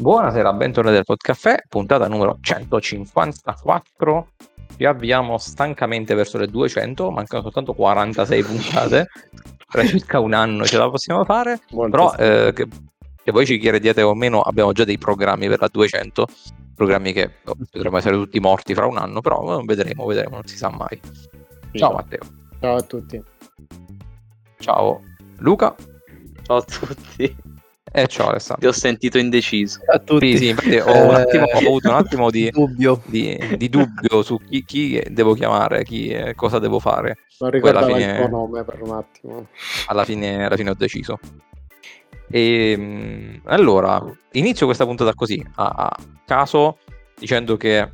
Buonasera, bentornati al Podcaffè, puntata numero 154. Ci avviamo stancamente verso le 200, mancano soltanto 46 puntate. Tra circa un anno ce la possiamo fare. Molto Però eh, che, che voi ci crediate o meno, abbiamo già dei programmi per la 200. Programmi che oh, potremmo essere tutti morti fra un anno, però eh, vedremo, vedremo, non si sa mai. Ciao Matteo. Ciao a tutti. Ciao Luca. Ciao a tutti. E ciao Alessandro. Ti ho sentito indeciso. a tutti. Sì, sì, infatti ho, un Eh, attimo, ho avuto un attimo di, dubbio. di, di dubbio su chi, chi devo chiamare, chi, eh, cosa devo fare. Non Poi alla ricordavo fine- il tuo nome per un attimo. Alla fine, alla fine ho deciso. E, mh, allora, inizio questa puntata così, a, a caso, dicendo che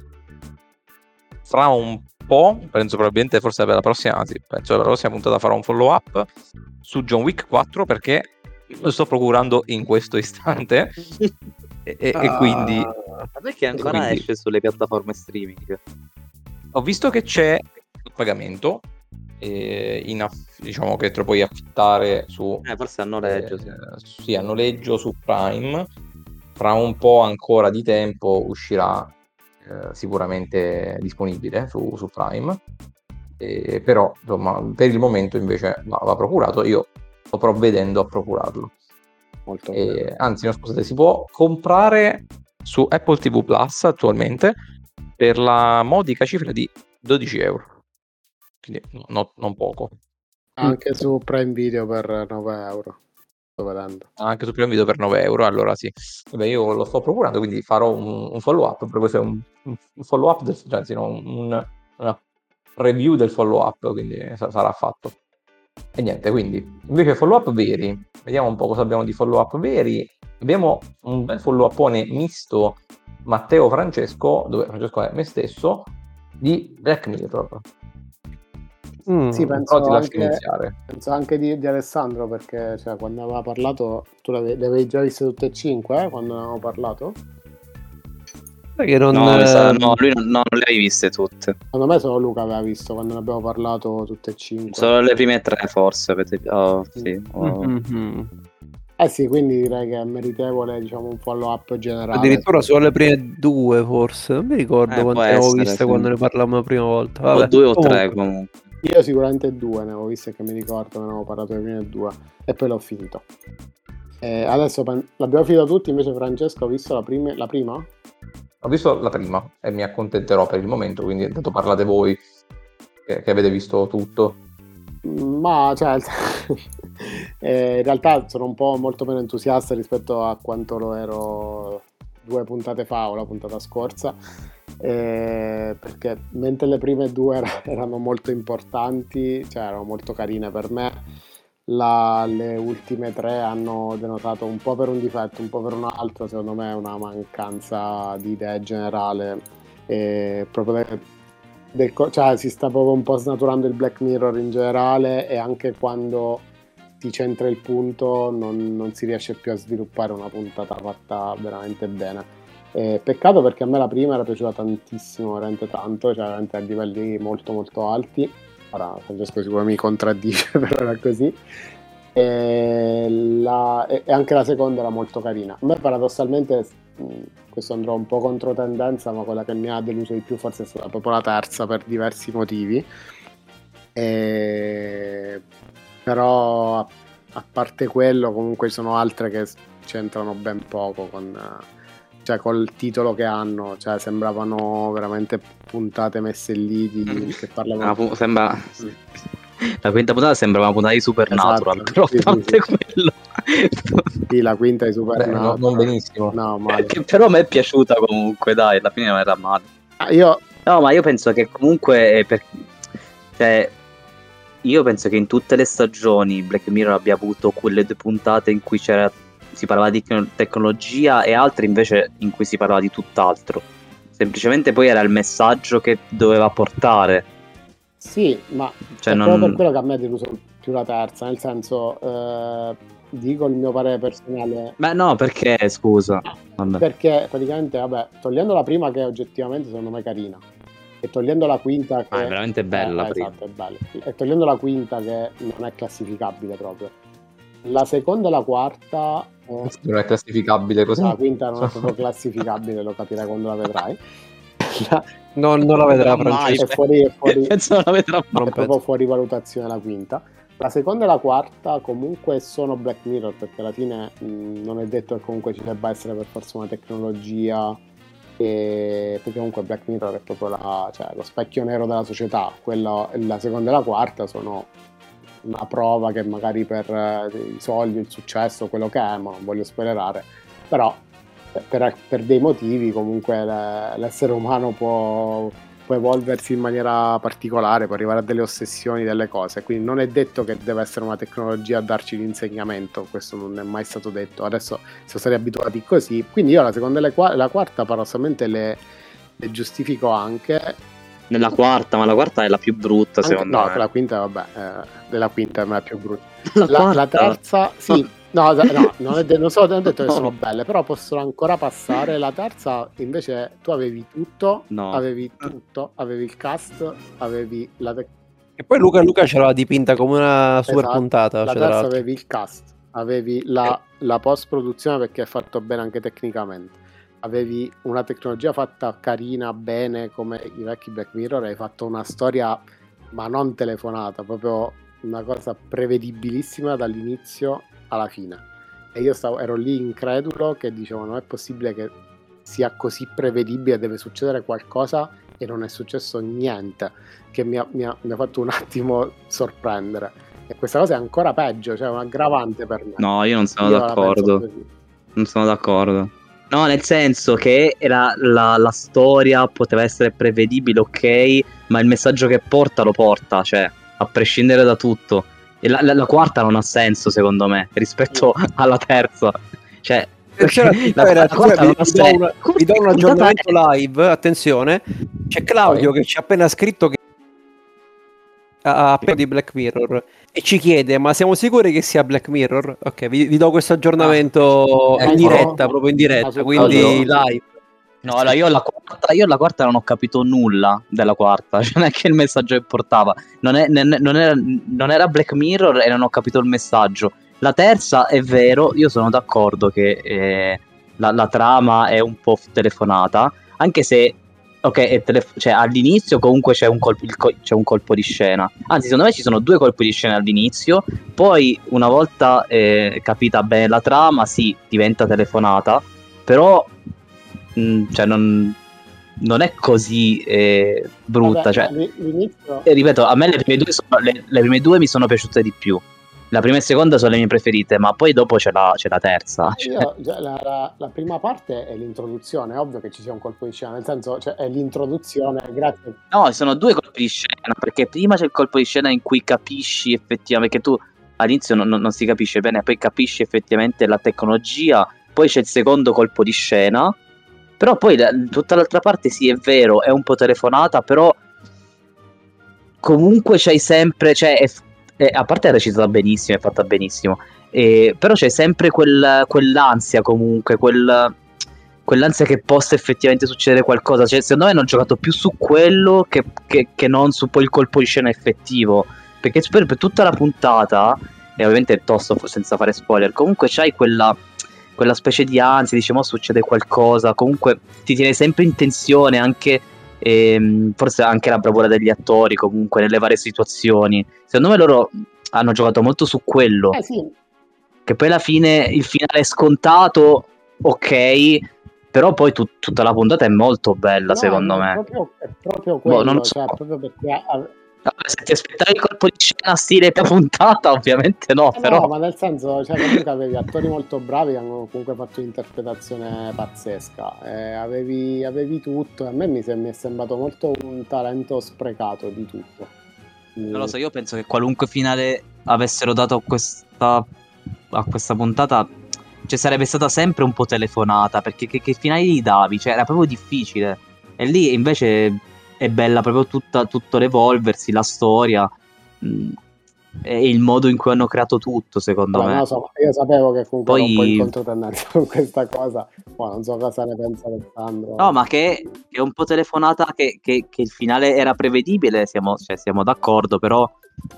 fra un po', penso probabilmente forse per la prossima, anzi, penso per la prossima puntata farò un follow up su John Wick 4 perché lo sto procurando in questo istante e, e- e Ah. quindi Ma perché ancora Quindi- esce sulle piattaforme streaming? ho visto che c'è il pagamento eh, in aff- diciamo che te lo puoi affittare su Eh, forse a noleggio. sì. eh, sì, a noleggio su Prime fra un po' ancora di tempo uscirà eh, sicuramente disponibile su, su Prime Eh, però insomma per il momento invece va, va procurato io sto provvedendo a procurarlo Molto E, anzi no scusate si può comprare su Apple TV Plus attualmente per la modica cifra di 12 euro quindi no- no- non poco Anche su Prime Video per 9 euro. Sto vedendo. anche su Prime Video per 9 euro. Allora sì, Vabbè, io lo sto procurando, quindi farò un, un follow up. Però questo è un, un follow up, del, cioè, anzi, no, un- una review del follow up, quindi sa- sarà fatto. E niente, quindi invece follow up veri, vediamo un po' cosa abbiamo di follow up veri. Abbiamo un bel follow upone misto Matteo Francesco, dove Francesco è me stesso, di Black Mirror. Mm. Sì, penso Però ti lascio anche, iniziare. penso anche di, di Alessandro perché cioè, quando aveva parlato, tu le avevi, già viste tutte e cinque eh, quando avevamo parlato? Che non, No, sa- eh, no, lui non, no, non le avevi viste tutte. Secondo me solo Luca aveva visto quando ne abbiamo parlato tutte e cinque. Solo le prime tre, forse. Avete... Oh, sì. oh. Mhm. Eh sì, quindi direi che è meritevole diciamo un follow up generale. Addirittura solo le prime due, forse. Non mi ricordo Eh, quante avevo essere, viste sì. quando ne parlavamo la prima volta. O Vabbè, due o comunque. tre, comunque. Io sicuramente due ne avevo viste che mi ricordo, ne avevo parlato le prime due e poi l'ho finito. Eh, adesso pen- l'abbiamo finito tutti, invece Francesco ha visto la, prima- la prima? Ho visto la prima e mi accontenterò per il momento, quindi intanto parlate voi che, che avete visto tutto. Ma cioè, eh, in realtà sono un po' molto meno entusiasta rispetto a quanto lo ero due puntate fa o la puntata scorsa. eh, perché mentre le prime due era- erano molto importanti, cioè erano molto carine per me, la- le ultime tre hanno denotato un po' per un difetto, un po' per un altro, secondo me una mancanza di idea generale. E proprio de- del cioè, si sta proprio un po' snaturando il Black Mirror in generale e anche quando ti centra il punto non, non si riesce più a sviluppare una puntata fatta veramente bene. Eh, peccato perché a me la prima era piaciuta tantissimo, veramente tanto, cioè veramente a livelli molto molto alti. Ora Francesco sicuro mi contraddice, però era così. E, la- e- anche la seconda era molto carina. A me paradossalmente, questo andrà un po' contro tendenza, ma quella che mi ha deluso di più forse è stata proprio la terza per diversi motivi. E- Però a, a parte quello, comunque ci sono altre che c'entrano ben poco con, cioè, col titolo che hanno, cioè sembravano veramente puntate messe lì di, Mm. che Ah, parlavano pu- sembra... La quinta puntata sembra una puntata di Supernatural, Esatto, però sì, a sì, parte sì. quello... Sì, la quinta è Beh, Supernatural. no- non benissimo. No, male. che però a me è piaciuta comunque, dai, alla fine non era male. Ah, Io No, ma io penso che comunque è per... cioè, io penso che in tutte le stagioni Black Mirror abbia avuto quelle due puntate in cui c'era si parlava di tecno- tecnologia e altre invece in cui si parlava di tutt'altro. Semplicemente poi era il messaggio che doveva portare. sì, ma Cioè, è non- proprio per quello che a me è deluso più la terza, nel senso, eh, dico il mio parere personale, Beh, no, perché scusa. Vabbè. perché praticamente, vabbè, togliendo la prima che oggettivamente secondo me è carina, e togliendo la quinta che... Ah, è veramente bella Eh, prima. esatto, è bella. E togliendo la quinta che non è classificabile proprio. La seconda e la quarta... eh, Non è classificabile così. la quinta non è proprio classificabile, lo capirai quando la vedrai. La- Non, non la vedrà Mai. Francesco. è fuori, è fuori, Penso non la vedrà mai. è Non proprio fuori valutazione la quinta. La seconda e la quarta comunque sono Black Mirror perché alla fine mh, non è detto che comunque ci debba essere per forza una tecnologia e perché comunque Black Mirror è proprio la- cioè, lo specchio nero della società. Quella, la seconda e la quarta sono una prova che magari per eh, i soldi, il successo, quello che è, ma non voglio spoilerare, però eh, per, per dei motivi comunque le- l'essere umano può, può evolversi in maniera particolare, può arrivare a delle ossessioni delle cose, quindi non è detto che deve essere una tecnologia a darci l'insegnamento, questo non è mai stato detto, adesso siamo stati abituati così, quindi io la seconda e la quarta paradossalmente le, le giustifico anche Nella quarta, ma la quarta è la più brutta, anche- secondo no, me. la quinta, vabbè, eh, della quinta è la più brutta. La La, la terza, sì, no, no, non, è de- non so, non ho detto che sono belle, però possono ancora passare. La terza, invece, tu avevi tutto, No. avevi tutto, avevi il cast, avevi la, tec- E poi Luca, Luca ce l'ha dipinta come una super Esatto. puntata. la cioè, terza avevi il cast, avevi la, la post-produzione perché è fatto bene anche tecnicamente. Avevi una tecnologia fatta carina, bene, come i vecchi Black Mirror, hai fatto una storia, ma non telefonata, proprio una cosa prevedibilissima dall'inizio alla fine. E io stavo, ero lì incredulo che dicevo non è possibile che sia così prevedibile, deve succedere qualcosa e non è successo niente, che mi ha, mi ha- mi ha fatto un attimo sorprendere. E questa cosa è ancora peggio, cioè un aggravante per me. No, io non sono Io d'accordo. Non sono d'accordo. No, nel senso che era la, la storia poteva essere prevedibile, ok, ma il messaggio che porta lo porta, cioè, a prescindere da tutto. E la, la- la quarta non ha senso, secondo me, rispetto alla terza. Cioè, la- la attenzione, quarta non vi, do una- vi do un aggiornamento live. Attenzione, c'è Claudio che ci ha appena scritto che ha appena di Black Mirror e ci chiede: Ma siamo sicuri che sia Black Mirror? Ok, vi, vi do questo aggiornamento Ah, in ecco. diretta, proprio in diretta, quindi live. No, allora io la quarta, io la quarta non ho capito nulla della quarta, cioè non è che il messaggio che portava, non, è- non era, non era Black Mirror e non ho capito il messaggio. La terza è vero, io sono d'accordo che eh, la, la trama è un po' telefonata, anche se, ok, cioè, all'inizio comunque c'è un, colpo, co- c'è un colpo di scena, anzi secondo me ci sono due colpi di scena all'inizio, poi una volta eh, capita bene la trama, sì, diventa telefonata, però Mm, cioè non, non è così eh, brutta. Vabbè, cioè, ripeto, a me le prime, due sono- le, le prime due mi sono piaciute di più. La prima e seconda sono le mie preferite, ma poi dopo c'è la, c'è la terza. cioè. io- cioè, la, la- la prima parte è l'introduzione, è ovvio che ci sia un colpo di scena, nel senso cioè, è l'introduzione, grazie. No, sono due colpi di scena, perché prima c'è il colpo di scena in cui capisci effettivamente, perché tu all'inizio non, non- non si capisce bene, poi capisci effettivamente la tecnologia, poi c'è il secondo colpo di scena, però poi la- tutta l'altra parte sì è vero, è un po' telefonata, però comunque c'hai sempre, cioè, è- è- a parte è recitata benissimo, è fatta benissimo, e- però c'è sempre quel- quell'ansia comunque, quel quell'ansia che possa effettivamente succedere qualcosa. Cioè, secondo me hanno giocato più su quello che, che- che non su poi il colpo di scena effettivo. Perché per, per tutta la puntata, e ovviamente è tosto senza fare spoiler, comunque c'hai quella, quella specie di ansia, dici, mo succede qualcosa. Comunque ti tiene sempre in tensione anche. Ehm, forse anche la bravura degli attori comunque nelle varie situazioni secondo me loro hanno giocato molto su quello Eh sì, che poi alla fine il finale è scontato ok però poi tut- tutta la puntata è molto bella, no, secondo me. È proprio, è proprio Boh, quello, non lo so. cioè, proprio perché Vabbè, se ti aspettavi il colpo di scena stile puntata, ovviamente no, Eh però... No, ma nel senso, cioè, comunque avevi attori molto bravi che hanno comunque fatto un'interpretazione pazzesca. Eh, avevi, avevi tutto. A me mi, sem- mi è sembrato molto un talento sprecato di tutto. Non lo so, io penso che qualunque finale avessero dato a questa, a questa puntata, cioè sarebbe stata sempre un po' telefonata, perché che, che finali gli davi? Cioè era proprio difficile. E lì invece è bella proprio tutta, tutto l'evolversi, la storia, mh, e il modo in cui hanno creato tutto, secondo Vabbè, me. so, io sapevo che comunque Poi- un po' in controtendenza con questa cosa. Poi non so cosa ne pensa Alessandro. No, ma che, che è un po' telefonata, che, che- che il finale era prevedibile, siamo, cioè, siamo d'accordo, però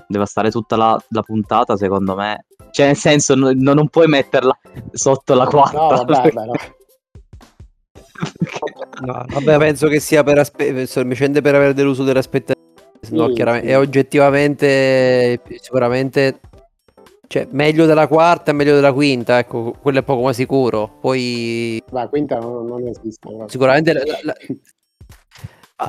deve stare tutta la, la puntata, secondo me. Cioè, nel senso, no- no- non puoi metterla sotto la quarta. No, vabbè, beh, no. No, vabbè, penso che sia per aspe- semplicemente per avere deluso delle aspettative. No, Sì, chiaramente, è oggettivamente sicuramente cioè, meglio della quarta e meglio della quinta, ecco, quello è poco ma sicuro. Poi La quinta non, non esiste. sicuramente la, la-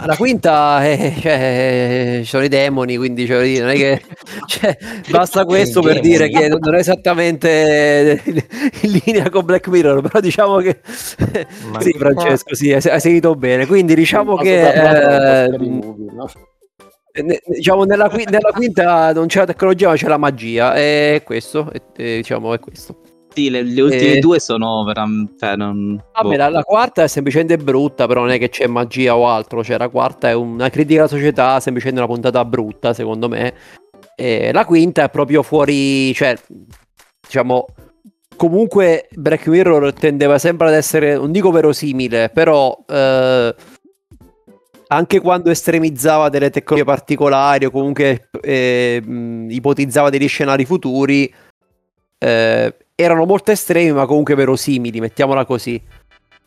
la quinta è, cioè, ci sono i demoni, quindi cioè, non è che cioè, basta questo per dire che non è esattamente in linea con Black Mirror, però diciamo che Ma- sì, Francesco, sì, hai hai seguito bene. Quindi diciamo che eh, ne- diciamo nella, qui- nella quinta non c'è la tecnologia, ma c'è la magia. E questo, e- e diciamo, è questo. Sì, le, le ultime Eh. due sono veramente. Cioè, non... Vabbè, boh. la, la quarta è semplicemente brutta, però non è che c'è magia o altro. Cioè, la quarta è una critica alla società, semplicemente una puntata brutta, secondo me. E la quinta è proprio fuori, cioè, diciamo, comunque Black Mirror tendeva sempre ad essere, non dico verosimile, però eh, anche quando estremizzava delle tecnologie particolari o comunque eh, ipotizzava degli scenari futuri, eh, erano molto estremi ma comunque verosimili, mettiamola così.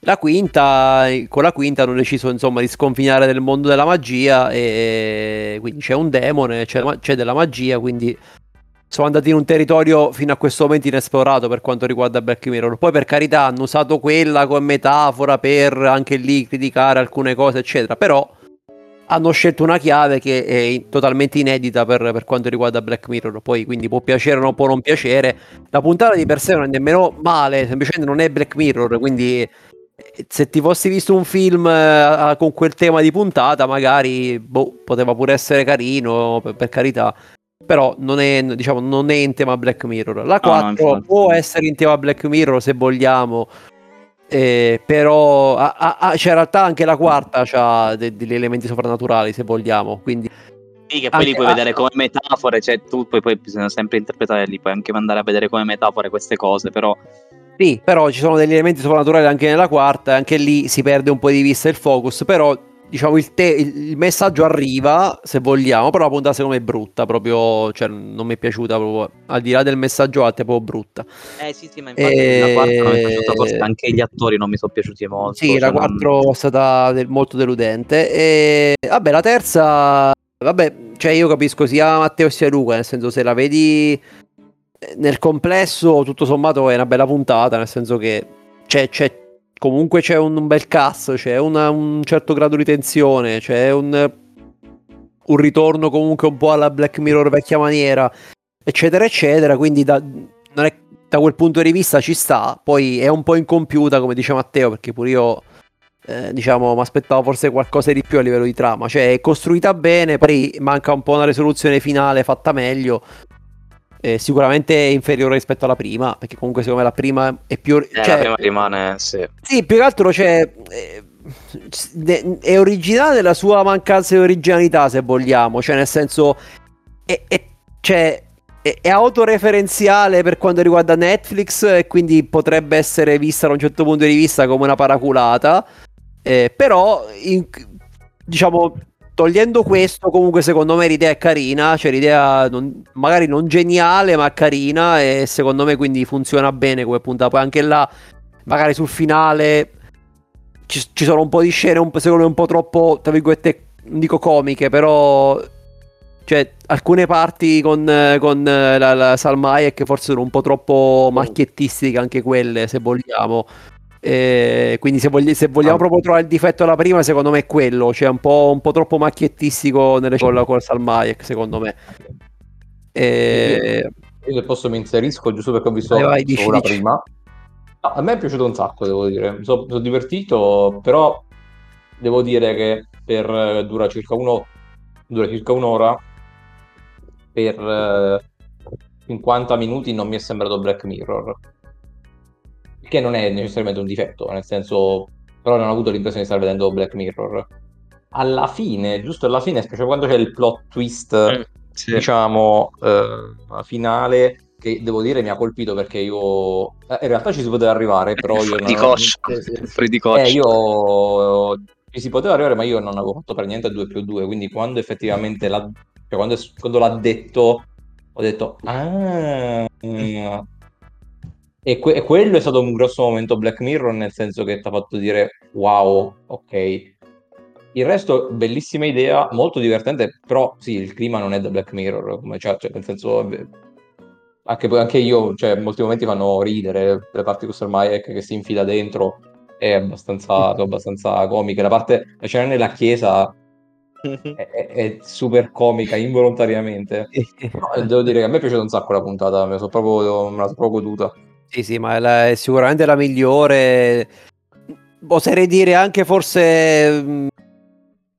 La quinta, con la quinta hanno deciso insomma di sconfinare nel mondo della magia e quindi c'è un demone, c'è, c'è della magia, quindi sono andati in un territorio fino a questo momento inesplorato per quanto riguarda Black Mirror. Poi per carità hanno usato quella come metafora per anche lì criticare alcune cose, eccetera, però hanno scelto una chiave che è totalmente inedita per, per quanto riguarda Black Mirror. Poi quindi può piacere o non può non piacere. La puntata di per sé non è nemmeno male, semplicemente non è Black Mirror, quindi eh, se ti fossi visto un film eh, con quel tema di puntata, magari boh, poteva pure essere carino, per, per carità. Però non è, diciamo, non è in tema Black Mirror. La No, no, 4 infatti. può essere in tema Black Mirror se vogliamo, eh, però ha- ha- ha- cioè, in realtà anche la quarta ha degli elementi soprannaturali se vogliamo. Quindi Sì, che poi li puoi ah- vedere come metafore, cioè tu poi, poi bisogna sempre interpretare, li puoi anche mandare a vedere come metafore queste cose, però Sì, però ci sono degli elementi soprannaturali anche nella quarta, anche lì si perde un po' di vista il focus, però diciamo il, te- il messaggio arriva, se vogliamo, però la puntata secondo me è brutta, proprio, cioè non mi è piaciuta proprio, al di là del messaggio alto è proprio brutta. Eh sì, sì, ma infatti Eh, la quarta non mi è piaciuta, forse anche gli attori non mi sono piaciuti molto. Sì, cioè la non- 4 è stata del- molto deludente. E vabbè, la terza, vabbè, cioè io capisco sia Matteo sia Luca, nel senso se la vedi eh, nel complesso, tutto sommato è una bella puntata, nel senso che c'è, c'è- comunque c'è un, un bel cast, c'è una- un certo grado di tensione, c'è un, un ritorno comunque un po' alla Black Mirror vecchia maniera, eccetera, eccetera. Quindi da, è- da quel punto di vista ci sta. Poi è un po' incompiuta, come dice Matteo, perché pure io. eh, diciamo, mi aspettavo forse qualcosa di più a livello di trama. Cioè, è costruita bene, poi manca un po' una risoluzione finale fatta meglio. Eh, sicuramente è inferiore rispetto alla prima, perché comunque secondo me la prima è più. Eh, cioè, la prima rimane, sì. sì, più che altro cioè, eh, è originale nella sua mancanza di originalità, se vogliamo. Cioè, nel senso, è, è- cioè, è- è autoreferenziale per quanto riguarda Netflix e quindi potrebbe essere vista da un certo punto di vista come una paraculata. eh, però, in- diciamo, togliendo questo, comunque secondo me l'idea è carina, cioè l'idea non- magari non geniale, ma carina e secondo me quindi funziona bene come puntata. Poi anche là, magari sul finale ci, ci sono un po' di scene, un secondo me un po' troppo, tra virgolette, non dico comiche, però... Cioè, alcune parti con, con la, la Salma Hayek forse sono un po' troppo macchiettistiche anche quelle, se vogliamo. Eh, quindi se, vogli- se vogliamo Ah. proprio trovare il difetto alla prima, secondo me è quello, cioè un po', un po' troppo macchiettistico nelle con, con Salma Hayek, secondo me. Eh, Io se posso mi inserisco giusto perché ho visto Vai, vai, solo dici, la dici. prima. No, a me è piaciuto un sacco, devo dire. Mi sono, sono divertito, però devo dire che per dura circa uno dura circa un'ora. Per eh, 50 minuti non mi è sembrato Black Mirror. Che non è necessariamente un difetto, nel senso, però non ho avuto l'impressione di stare vedendo Black Mirror. Alla fine, giusto alla fine, specie quando c'è il plot twist Mm, sì. diciamo, eh, finale che devo dire mi ha colpito perché io eh, in realtà ci si poteva arrivare, però io di non coscia. eh, io ci si poteva arrivare, ma io non avevo fatto per niente 2 più 2, quindi quando effettivamente l'ha, cioè quando, quando l'ha detto ho detto, ah, e, que- e quello è stato un grosso momento Black Mirror, nel senso che ti ha fatto dire, wow, ok. Il resto, bellissima idea, molto divertente, però sì, il clima non è da Black Mirror, come, cioè, cioè, nel senso, eh, anche, anche io, cioè, molti momenti fanno ridere, le parti con Salmayek che si infila dentro, è abbastanza, abbastanza comica. La parte, la scena nella chiesa è, è, super comica involontariamente. Però devo dire che a me è piaciuta un sacco la puntata, me sono proprio, me la sono proprio goduta. Sì, sì, ma è, la- è sicuramente la migliore. Oserei dire anche forse mh,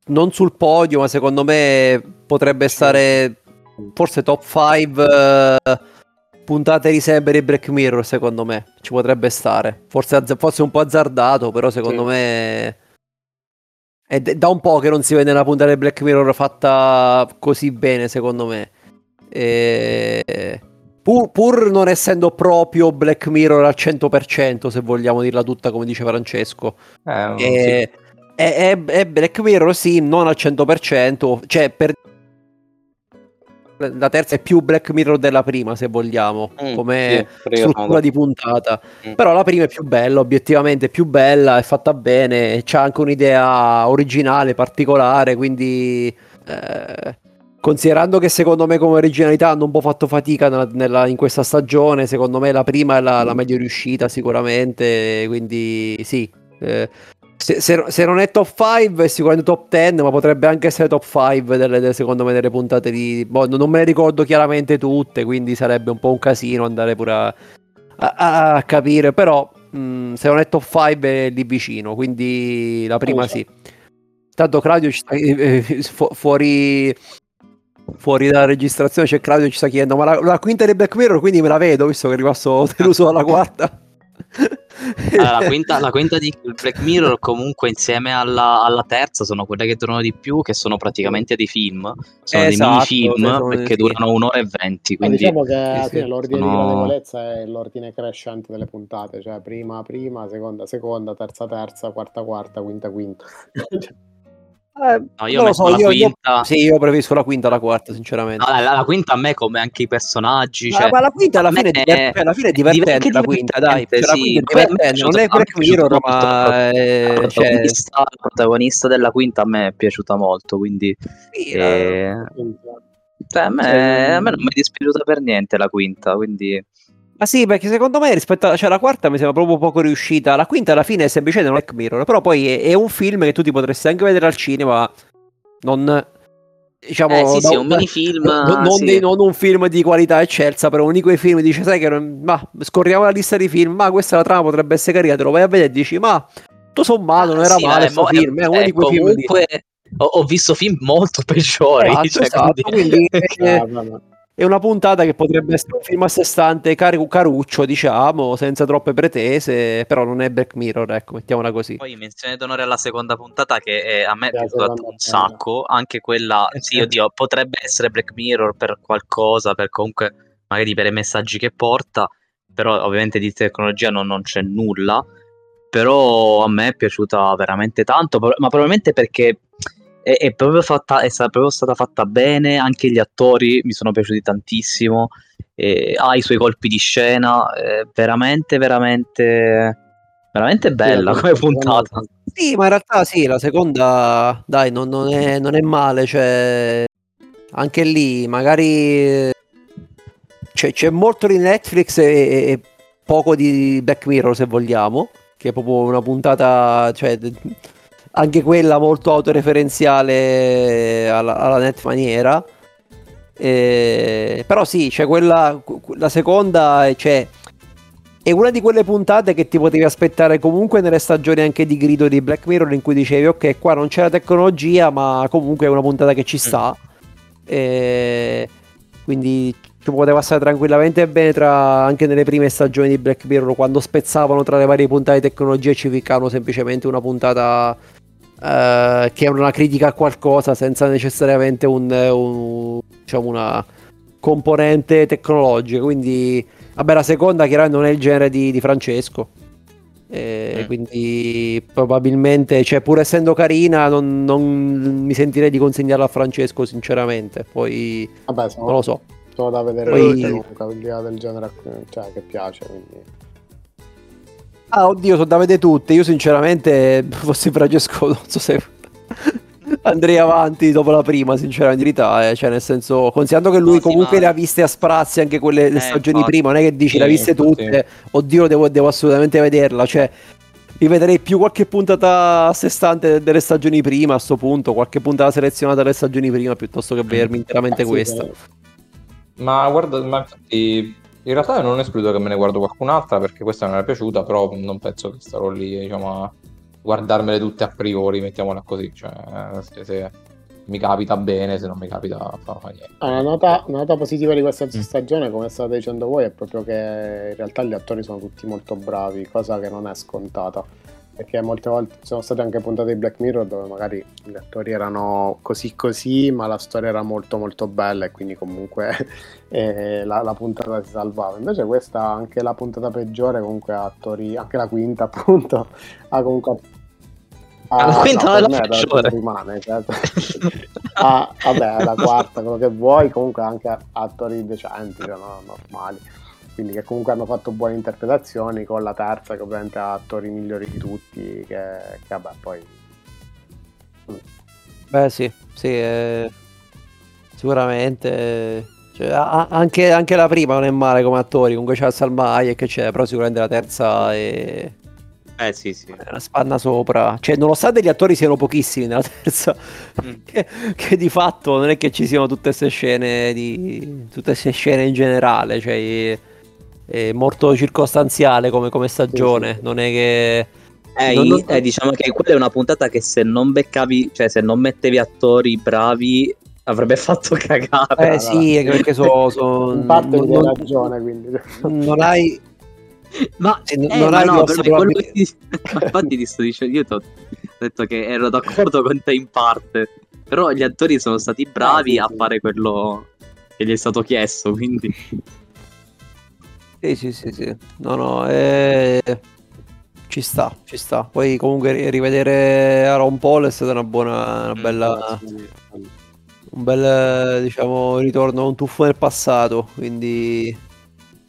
non sul podio, ma secondo me potrebbe stare forse top 5 puntate di sempre di Black Mirror, secondo me. Ci potrebbe stare. Forse, azz- forse un po' azzardato, però secondo Sì. me è d- da un po' che non si vede una puntata di Black Mirror fatta così bene, secondo me. E... Pur, pur non essendo proprio Black Mirror al 100%, se vogliamo dirla tutta come dice Francesco. Eh, sì. E- è, è- è Black Mirror, sì, non al 100%, cioè per la terza è più Black Mirror della prima, se vogliamo, Mm, come sì, struttura di puntata. Mm. Però la prima è più bella, obiettivamente è più bella, è fatta bene, c'ha anche un'idea originale, particolare, quindi eh, considerando che secondo me come originalità hanno un po' fatto fatica nella- nella- in questa stagione, secondo me la prima è la, la meglio riuscita sicuramente, quindi sì. eh, se, se- se non è top 5 è sicuramente top 10, ma potrebbe anche essere top 5 delle, delle- secondo me delle puntate di... boh, non me le ricordo chiaramente tutte, quindi sarebbe un po' un casino andare pure a, a- a capire, però mh, se non è top 5 è lì vicino, quindi la prima sì. Tanto Claudio ci sta, eh, eh, fu- fuori, fuori dalla registrazione c'è Claudio che ci sta chiedendo, ma la, la quinta di Black Mirror quindi me la vedo, visto che è rimasto deluso dalla quarta. Allora, la, quinta, la quinta di Black Mirror comunque insieme alla, alla terza sono quelle che durano di più, che sono praticamente dei film, sono Esatto, dei sono dei perché film. durano un'ora e venti, Ma quindi diciamo che sì, sì, l'ordine sono- di gradevolezza è l'ordine crescente delle puntate, cioè prima, prima, seconda, seconda, terza, terza, quarta, quarta, quinta, quinta. No, io non ho lo so, messo la io- io- quinta. sì, io preferisco la quinta alla quarta, sinceramente. No, la, la quinta a me come anche i personaggi, Ma- cioè, ma la quinta alla fine, è diver- cioè, alla fine è divertente la quinta, dai. divertente, Cioè, la sì. quinta è divertente, non è Black Mirror, ma è, la, cioè, protagonista, la protagonista della quinta a me è piaciuta molto, quindi sì, la- eh, a, me, a me non mi è dispiaciuta per niente la quinta, quindi Ma sì, perché secondo me rispetto a cioè, la quarta mi sembra proprio poco riuscita. La quinta alla fine è semplicemente un Black Mirror, però poi è, è un film che tu ti potresti anche vedere al cinema, non diciamo Eh, sì, sì, è un minifilm, non, non sì. non un film di qualità eccelsa, però uno di quei film dice, sai che non- ma scorriamo la lista di film, ma questa la trama potrebbe essere carina, te lo vai a vedere e dici, ma tutto sommato non era Ah, Sì, male eh, mo- film, è uno eh, di quei film di- comunque ho, ho visto film molto peggiori, Esatto, cioè, esatto, quindi- quindi eh, è una puntata che potrebbe essere un film a sé stante, cari- caruccio, diciamo, senza troppe pretese, però non è Black Mirror, ecco, mettiamola così. Poi menzione d'onore alla seconda puntata che è- a me è piaciuta un bella. sacco, anche quella, sì, oddio, potrebbe essere Black Mirror per qualcosa, per comunque magari per i messaggi che porta, però ovviamente di tecnologia non, non c'è nulla, però a me è piaciuta veramente tanto, ma probabilmente perché è, è proprio fatta, è sta- proprio stata fatta bene, anche gli attori mi sono piaciuti tantissimo, e ha i suoi colpi di scena, è veramente, veramente, veramente bella come puntata. Sì, ma in realtà sì, la seconda, dai, non, non è, non è male, cioè, anche lì, magari eh, c'è, molto di Netflix e, e poco di Black Mirror, se vogliamo, che è proprio una puntata, cioè, anche quella molto autoreferenziale alla, alla net maniera. Eh, però sì, c'è quella, la seconda, c'è è una di quelle puntate che ti potevi aspettare comunque nelle stagioni anche di grido di Black Mirror in cui dicevi ok qua non c'è la tecnologia ma comunque è una puntata che ci sta E quindi ci poteva stare tranquillamente bene tra, anche nelle prime stagioni di Black Mirror quando spezzavano tra le varie puntate di tecnologia e ci ficcavano semplicemente una puntata eh, che è una critica a qualcosa senza necessariamente un, un- diciamo una componente tecnologica quindi Vabbè, la seconda chiaramente non è il genere di, di Francesco. E Mm. Quindi probabilmente, cioè, pur essendo carina, non, non mi sentirei di consegnarla a Francesco, sinceramente. Poi Vabbè, sono, non lo so. Sono da vedere Poi- comunque, del genere cioè, che piace. Quindi. Ah, oddio, sono da vedere tutte. Io, sinceramente, fossi Francesco, non so se andrei avanti dopo la prima, sinceramente, in verità. eh. Cioè, nel senso, considerando che lui No, sì, comunque le ha viste a sprazzi anche quelle le Eh, stagioni infatti. prima. Non è che dici Sì, le ha viste tutte. Oddio, devo, devo assolutamente vederla. Cioè, mi vedrei più qualche puntata a sé stante delle stagioni prima a sto punto. Qualche puntata selezionata delle stagioni prima piuttosto che vedermi interamente Eh, sì, questa. Ma guarda, ma infatti in realtà non escludo che me ne guardo qualcun'altra perché questa non è piaciuta, però non penso che starò lì, diciamo, a guardarmele tutte a priori, mettiamola così, cioè se, se mi capita bene, se non mi capita fa, fa niente. Ah, Una nota, una nota positiva di questa Mm. stagione, come state dicendo voi, è proprio che in realtà gli attori sono tutti molto bravi, cosa che non è scontata. Perché molte volte ci sono state anche puntate di Black Mirror dove magari gli attori erano così così, ma la storia era molto molto bella e quindi comunque eh, la, la puntata si salvava. Invece questa, anche la puntata peggiore, comunque ha attori, anche la quinta appunto, ha comunque... La ah, quinta no, la peggiore. rimane, certo. Ah, vabbè, la quarta, quello che vuoi, comunque anche attori decenti, cioè, no, normali. Quindi che comunque hanno fatto buone interpretazioni, con la terza che ovviamente ha attori migliori di tutti, che, che vabbè, poi... Beh, sì, sì, eh, sicuramente. cioè, a- anche, anche la prima non è male come attori. Comunque c'è Salma Hayek che c'è, però sicuramente la terza è Eh sì, sì. è una spanna sopra. Cioè, nonostante gli attori siano pochissimi nella terza, Mm. che, che di fatto non è che ci siano tutte queste scene di tutte queste scene in generale. Cioè, è, molto circostanziale come, come stagione. Sì, sì. Non è che. Eh, Non- i- eh, diciamo che quella è una puntata che se non beccavi, cioè se non mettevi attori bravi, avrebbe fatto cagare. Eh sì, che perché so, so- In parte non- non- ragione, quindi... non hai Ma, eh, non ma hai no, però ti- infatti ti sto dicendo, io ti ho detto che ero d'accordo con te in parte, però gli attori sono stati bravi sì, a fare quello che gli è stato chiesto, quindi Sì, sì, sì, sì. No, no, eh, ci sta, ci sta. Poi comunque ri- rivedere Aaron Paul è stata una buona, una Mm, bella, un bel, eh, diciamo, ritorno, un tuffo nel passato, quindi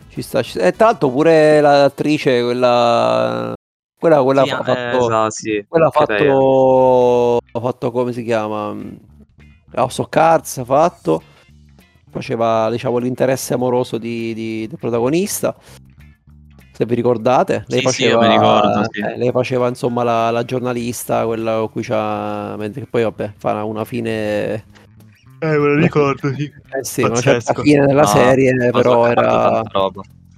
ci sta. ci sta. E tra l'altro pure l'attrice, quella, quella, quella Sì, ha eh, fatto, esatto, sì, quella ha lei, eh. fatto, ha fatto, come si chiama? House of Cards ha fatto, faceva, diciamo, l'interesse amoroso di- di- del protagonista. Se vi ricordate, lei Sì, sì, faceva, io mi ricordo, sì. eh, lei faceva insomma la, la giornalista, quella con cui c'ha, mentre poi vabbè, fa una, fine, Eh, me lo ricordo, sì. eh sì, una certa Pazzesco. fine della No, serie, però era,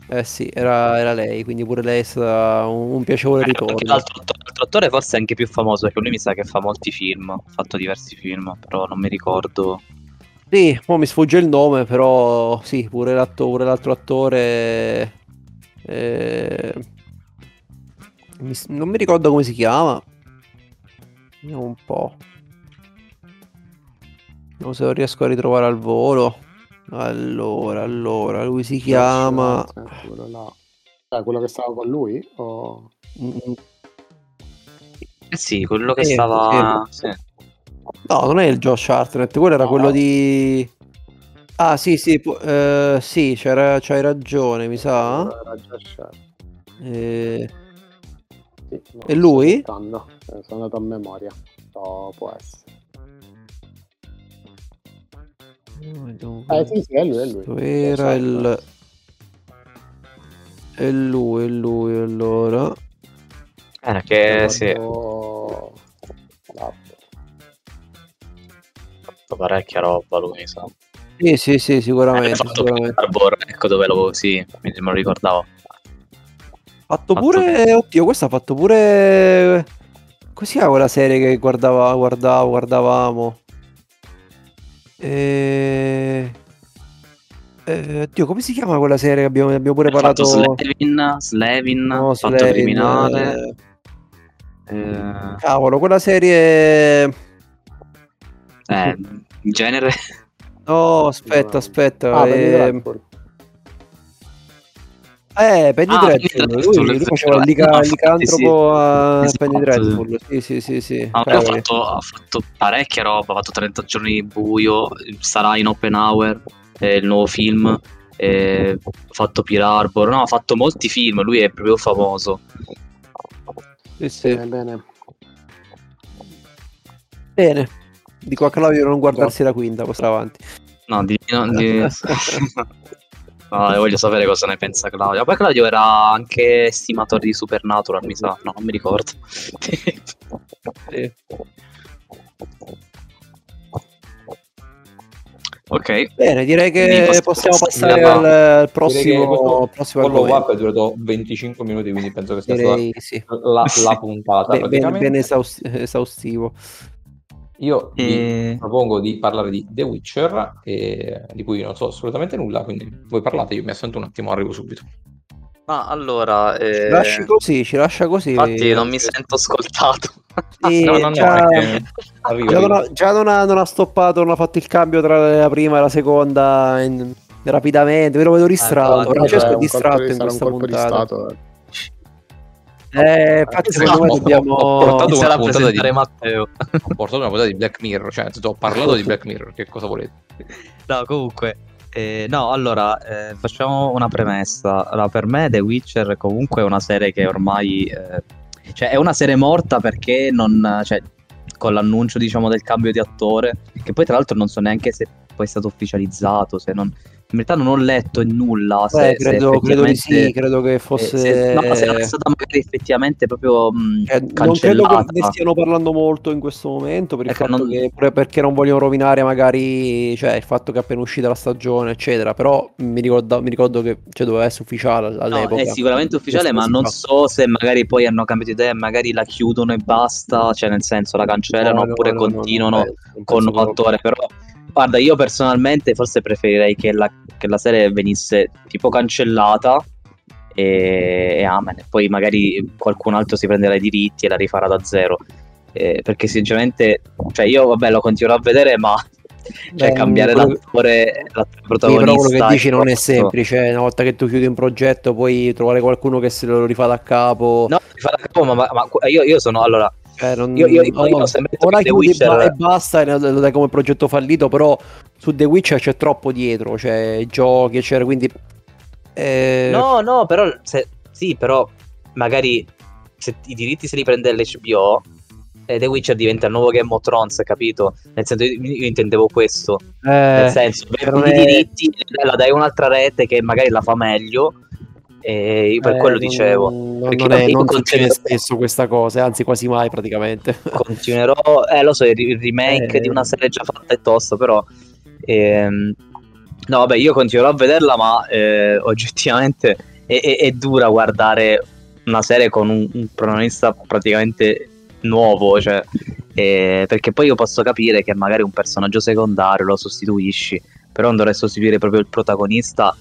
eh sì, era, era lei, quindi pure lei è stata un, un piacevole Eh, ritorno. l'altro, l'altro attore forse è anche più famoso, perché lui mi sa che fa molti film, ha fatto diversi film, però non mi ricordo. Sì, mo mi sfugge il nome, però sì, pure, l'atto- pure l'altro attore. eh, non mi ricordo come si chiama. Vediamo un po'. Vediamo se lo riesco a ritrovare al volo. Allora, allora, lui si chiama. Quello, là. Cioè, quello che stava con lui? O... Mm, Eh sì, quello che Sì, stava... sì. No, non è il Josh Hartnett, quello era No. quello di. Ah, sì, sì, pu- eh, sì, c'era- c'hai ragione, mi sa. Era scelto. Eh, Sì, no, E lui? Eh, Sono andato a memoria. No, può essere. Eh sì, sì, è lui, è lui. Era il. È lui, è lui allora. Eh, che sì, Guarda. Fatto parecchia roba lui, mi sa. Sì, sì, sì, Eh, ha sicuramente. fatto sicuramente. Arbor, ecco dove lo... Sì, mi- me lo ricordavo. Fatto fatto- pure. Oddio, questo ha fatto pure. Così è quella serie che guardava, guardavo, guardavamo. E... Eh, oddio, come si chiama quella serie che abbiamo, abbiamo pure Ha parlato? Slevin, Slevin, No, Slane, Criminale. eh, Eh, Cavolo, quella serie. Eh, in genere... No, aspetta, aspetta. Ah, eh. Eh, Penny Ah, Dreadful, Penny lui, lui faceva licantropo a sì. Penny Esatto, Dreadful. Sì, sì, sì, sì. Ah, ha fatto, ha fatto parecchia roba, ha fatto 30 giorni di buio, sarà in open hour. eh, il nuovo film, eh, ha fatto Pearl Harbor, no, ha fatto molti film, lui è proprio famoso. Sì, sì. Bene, bene. Bene. Dico a Claudio di non guardarsi la quinta, poi sta avanti. No, di, no, di... no, voglio sapere cosa ne pensa Claudio. Poi Claudio era anche stimatore di Supernatural, mi sa. No, non mi ricordo. Sì. ok. Bene, direi che possiamo passare alla- al, che prossimo, prossimo follow up è durato 25 minuti, quindi penso che sia Direi sì. stata la, Sì. la puntata. Be- bene, praticamente. bene esaus- esaustivo. Io vi E- propongo di parlare di The Witcher, e- di cui non so assolutamente nulla, quindi voi parlate, io mi assento un attimo, arrivo subito. Ma allora, eh, Ci lasci così, ci lascia così. infatti non mi sento ascoltato. Sì, No, no, no, già, arrivo, già non ha, già non ha- non ha stoppato, non ha fatto il cambio tra la prima e la seconda in- rapidamente. Me lo vedo distratto. allora, Francesco è distratto in questa colpo di puntata. stato, eh. Eh, infatti, Esatto. secondo me dobbiamo. ho portato una puntata di- Matteo. Ho portato una puntata di Black Mirror, cioè ho parlato di Black Mirror, che cosa volete? No, comunque, eh, no, allora eh, facciamo una premessa. Allora, per me The Witcher comunque è una serie che ormai, eh, cioè è una serie morta perché non, cioè, con l'annuncio diciamo del cambio di attore, che poi tra l'altro non so neanche se poi è stato ufficializzato, se non, in realtà non ho letto nulla. Se, Beh, se credo, credo di sì, credo che eh, fosse. se, no, se era stata magari effettivamente proprio mh, Cioè, non credo che ne stiano parlando molto in questo momento per il Ecco, fatto non- che, perché non vogliono rovinare magari cioè, il fatto che è appena uscita la stagione eccetera però mi ricordo, mi ricordo che cioè, doveva essere ufficiale No, all'epoca è sicuramente ufficiale, ma non so se magari poi hanno cambiato idea magari la chiudono e basta, cioè nel senso la cancellano No, no, oppure no, no, continuano con un attore. Però, guarda, io personalmente forse preferirei che la, che la serie venisse tipo cancellata e, e amen. Poi magari qualcun altro si prenderà i diritti e la rifarà da zero. Eh, perché sinceramente, cioè io vabbè lo continuerò a vedere, ma cioè Beh, cambiare quello- l'attore, l'attore Sì, protagonista. però quello che dici non è semplice una volta che tu chiudi un progetto puoi trovare qualcuno che se lo rifà da capo No, mi fa da capo, ma, ma- ma io, io sono allora. Cioè, non- Io- io- io no, detto ora chiudi Witcher- e basta e lo dai come progetto fallito però su The Witcher c'è troppo dietro cioè giochi eccetera quindi eh, No, no, però se- sì, però magari se i diritti se li prende l'HBO e The Witcher diventa il nuovo Game of Thrones, capito? Nel senso io, io intendevo questo, nel eh, senso, però vendi i è- diritti, la dai un'altra rete che magari la fa meglio e io per Eh, quello non- dicevo. non, non è- non succede spesso questa cosa, anzi quasi mai praticamente. continuerò eh lo so il remake Eh. di una serie già fatta è tosto però ehm, no vabbè io continuerò a vederla ma eh, oggettivamente è, è- è dura guardare una serie con un, un protagonista praticamente nuovo cioè eh, perché poi io posso capire che magari un personaggio secondario lo sostituisci però andare a sostituire proprio il protagonista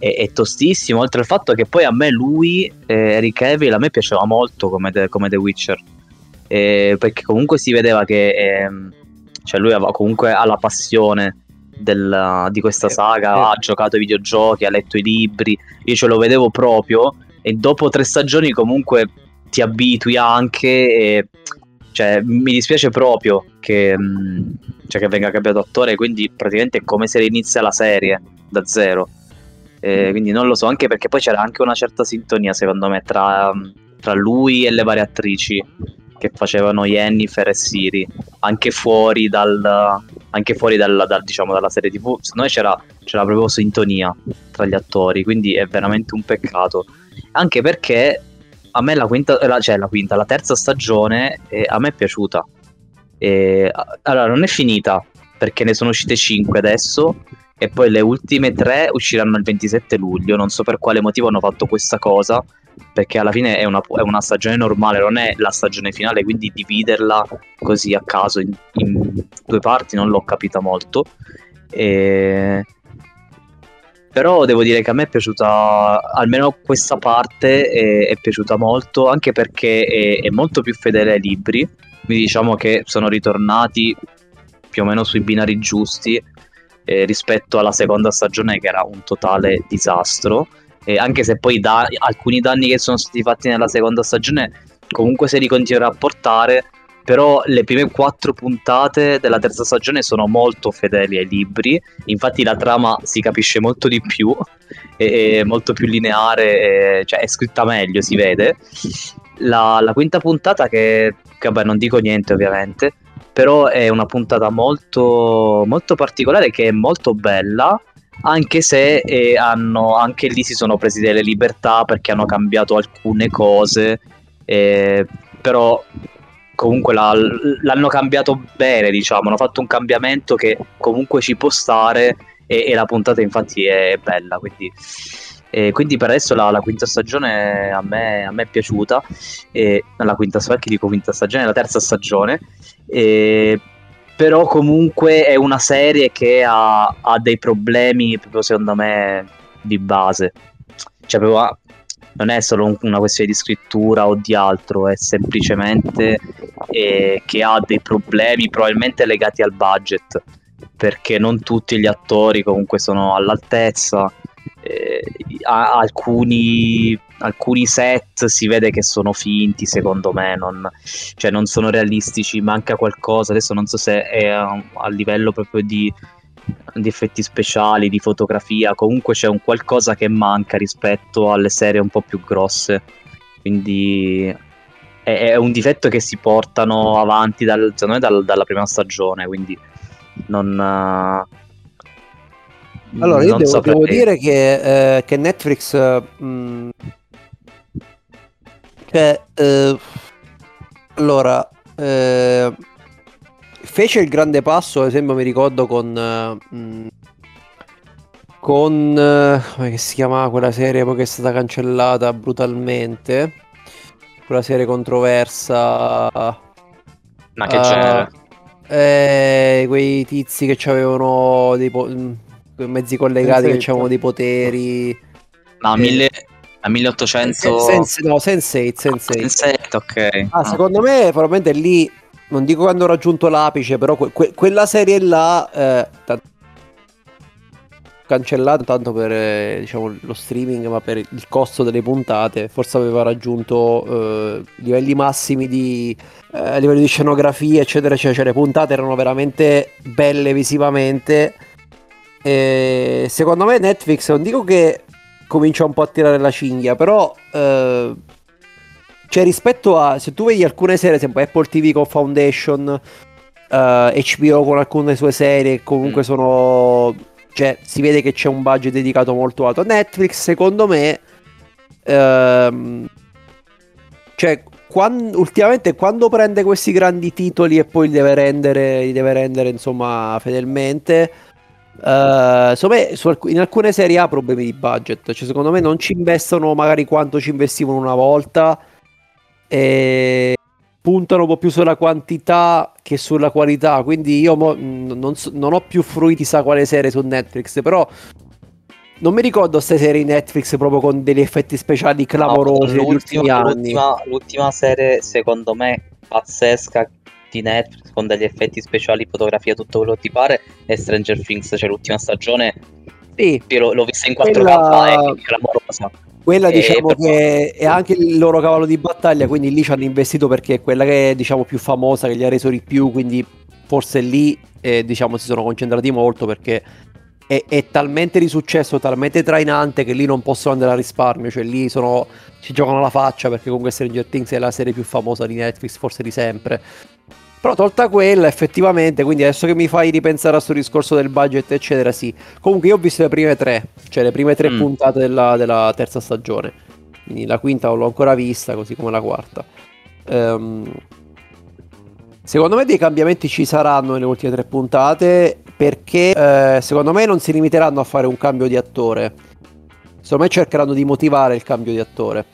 è, è tostissimo oltre al fatto che poi a me lui eh, Eric Cavill a me piaceva molto come The, come The Witcher eh, perché comunque si vedeva che ehm, cioè lui aveva comunque ha la passione del- di questa Eh, saga, eh. ha giocato ai videogiochi, ha letto i libri, io ce lo vedevo proprio e dopo tre stagioni comunque ti abitui anche e cioè, mi dispiace proprio che, mh, cioè, che venga cambiato attore, quindi praticamente è come se inizia la serie da zero. Eh, quindi non lo so, anche perché poi c'era anche una certa sintonia secondo me tra, tra lui e le varie attrici che facevano Yennefer e Siri, anche fuori dal, anche fuori dal, dal, diciamo, dalla serie tv, secondo me c'era, c'era proprio sintonia tra gli attori, quindi è veramente un peccato. Anche perché a me la quinta, la- cioè la quinta, la terza stagione eh, a me è piaciuta. A- allora, non è finita perché ne sono uscite 5 adesso e poi le ultime 3 usciranno il 27 luglio. Non so per quale motivo hanno fatto questa cosa perché alla fine è una, è una stagione normale, non è la stagione finale, quindi dividerla così a caso in, in due parti non l'ho capita molto. E... Però devo dire che a me è piaciuta, almeno questa parte è, è piaciuta molto, anche perché è, è molto più fedele ai libri, quindi diciamo che sono ritornati più o meno sui binari giusti eh, rispetto alla seconda stagione che era un totale disastro. E anche se poi da- alcuni danni che sono stati fatti nella seconda stagione comunque se li continuerà a portare però le prime quattro puntate della terza stagione sono molto fedeli ai libri, infatti la trama si capisce molto di più, è, è molto più lineare, è, cioè è scritta meglio, si vede. La, la quinta puntata che, che, vabbè non dico niente ovviamente, però è una puntata molto, molto particolare che è molto bella, anche se eh, hanno, anche lì si sono presi delle libertà perché hanno cambiato alcune cose, eh, però comunque la, l'hanno cambiato bene, diciamo, hanno fatto un cambiamento che comunque ci può stare e, e la puntata infatti è bella, quindi, e quindi per adesso la, la, quinta stagione a me, a me è piaciuta, e, la quinta stagione, dico quinta stagione, la terza stagione, e, però comunque è una serie che ha, ha dei problemi proprio secondo me di base. Cioè, proprio, non è solo una questione di scrittura o di altro, è semplicemente eh, che ha dei problemi probabilmente legati al budget, perché non tutti gli attori comunque sono all'altezza, eh, alcuni, alcuni, set si vede che sono finti secondo me, non, cioè non sono realistici, manca qualcosa, adesso non so se è a, a livello proprio di di effetti speciali, di fotografia, comunque c'è un qualcosa che manca rispetto alle serie un po' più grosse. Quindi è, è un difetto che si portano avanti dal, me, dal, dalla prima stagione, quindi non... Allora, io devo, devo, dire che, eh, che Netflix... Mh, mm, cioè, eh, allora, eh, fece il grande passo, ad esempio mi ricordo con... Uh, con... Uh, come si chiamava quella serie poi che è stata cancellata brutalmente? Quella serie controversa... Ma che uh, genere? Eh, quei tizi che avevano dei po- mm, mezzi collegati che avevano dei poteri. Ma eh. mille, a 1800 Sense, no, Sense8, Sense8. Sense8 ok. Ah, ah, secondo me probabilmente lì non dico quando ho raggiunto l'apice, però que- que- quella serie là eh, t- cancellata tanto per eh, diciamo, lo streaming, ma per il costo delle puntate, forse aveva raggiunto eh, livelli massimi di eh, livelli di scenografia, eccetera, eccetera. Cioè, le puntate erano veramente belle visivamente. E secondo me Netflix non dico che comincia un po' a tirare la cinghia, però eh, cioè, rispetto a se tu vedi alcune serie, sempre Apple TV con Foundation, uh, eh, HBO con alcune sue serie, comunque mm. sono. Cioè, si vede che c'è un budget dedicato molto alto. Netflix, secondo me. Uh, cioè, quando, ultimamente quando prende questi grandi titoli e poi li deve rendere, li deve rendere insomma fedelmente. Uh, me, su, in alcune serie ha problemi di budget. Cioè, secondo me non ci investono magari quanto ci investivano una volta e puntano un po' più sulla quantità che sulla qualità. Quindi io mo, non, non, ho più fruiti sa quale serie su Netflix, però non mi ricordo queste serie Netflix proprio con degli effetti speciali clamorosi no, negli ultimi anni. L'ultima, l'ultima serie, secondo me, pazzesca di Netflix con degli effetti speciali, fotografia, tutto quello che ti pare, è Stranger Things, cioè l'ultima stagione. Sì. L'ho, l'ho vista in 4K, Quella... è clamorosa. Quella e diciamo per... che è anche il loro cavallo di battaglia, quindi lì ci hanno investito perché è quella che è diciamo più famosa, che gli ha reso di più, quindi forse lì eh, diciamo si sono concentrati molto perché è, è, talmente di successo, talmente trainante che lì non possono andare a risparmio, cioè lì sono, ci giocano la faccia perché comunque Stranger Things è la serie più famosa di Netflix forse di sempre. Però tolta quella, effettivamente, quindi adesso che mi fai ripensare a questo discorso del budget, eccetera, sì. Comunque io ho visto le prime tre, cioè le prime tre mm. puntate della, della, terza stagione. Quindi la quinta non l'ho ancora vista, così come la quarta. Um, secondo me dei cambiamenti ci saranno nelle ultime tre puntate, perché eh, secondo me non si limiteranno a fare un cambio di attore. Secondo me cercheranno di motivare il cambio di attore.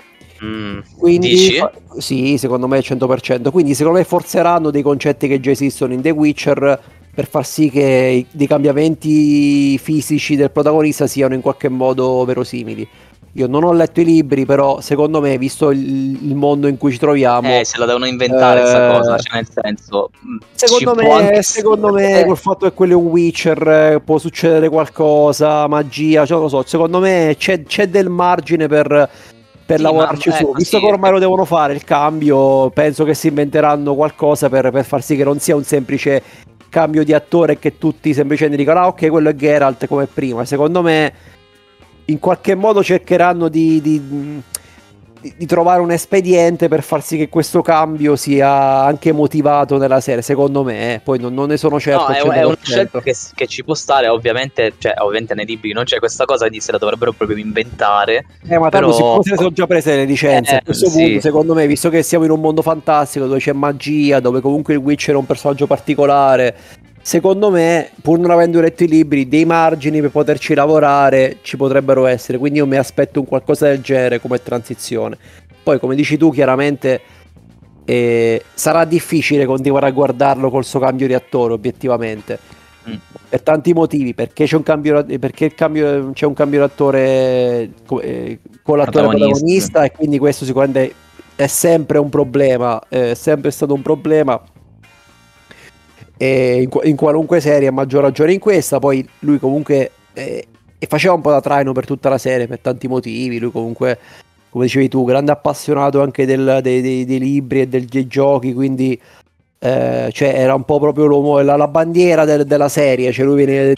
Mm, Quindi, sì, secondo me 100%. Quindi, secondo me forzeranno dei concetti che già esistono in The Witcher per far sì che i cambiamenti fisici del protagonista siano in qualche modo verosimili. Io non ho letto i libri, però secondo me, visto il, mondo in cui ci troviamo... Eh, se la devono inventare questa eh, cosa, cioè nel senso... Mm, secondo me, secondo me col fatto che quello è un Witcher, eh, può succedere qualcosa, magia, cioè non lo so, secondo me c'è, c'è del margine per per Sì, lavorarci ma- su. ecco, Visto sì. che ormai lo devono fare il cambio, penso che si inventeranno qualcosa per, per far sì che non sia un semplice cambio di attore che tutti semplicemente dicano ah ok quello è Geralt come prima. Secondo me in qualche modo cercheranno di, di- di- di trovare un espediente per far sì che questo cambio sia anche motivato nella serie, secondo me, eh. poi non, non ne sono certo. No, è, è una 100%. scelta che, che ci può stare, ovviamente, cioè, ovviamente nei libri non c'è questa cosa, quindi se la dovrebbero proprio inventare. Eh, ma tanto Però- se ne sono già prese le licenze, Eh, a questo sì. punto, secondo me, visto che siamo in un mondo fantastico dove c'è magia, dove comunque il Witcher è un personaggio particolare, secondo me, pur non avendo letto i libri, dei margini per poterci lavorare ci potrebbero essere. Quindi io mi aspetto un qualcosa del genere come transizione. Poi, come dici tu, chiaramente eh, sarà difficile continuare a guardarlo col suo cambio di attore, obiettivamente. Mm. Per tanti motivi, perché c'è un cambio, perché il cambio, c'è un cambio d'attore co- eh, con l'attore Protagonista. e quindi questo sicuramente è sempre un problema, è sempre stato un problema in, in qualunque serie, a maggior ragione in questa, poi lui comunque eh, e faceva un po' da traino per tutta la serie per tanti motivi, lui comunque come dicevi tu, grande appassionato anche del- dei, dei- dei libri e del- dei giochi, quindi eh, cioè, era un po' proprio l'uomo, la, la bandiera del- della serie, cioè lui viene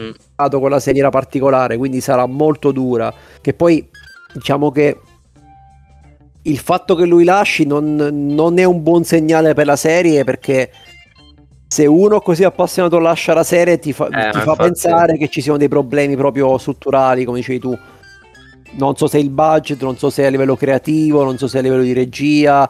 Mm. con la serie particolare, quindi sarà molto dura, che poi diciamo che il fatto che lui lasci non, non è un buon segnale per la serie perché se uno così appassionato lascia la serie ti fa, Eh, ti fa pensare che ci siano dei problemi proprio strutturali, come dicevi tu. Non so se il budget, non so se a livello creativo, non so se a livello di regia,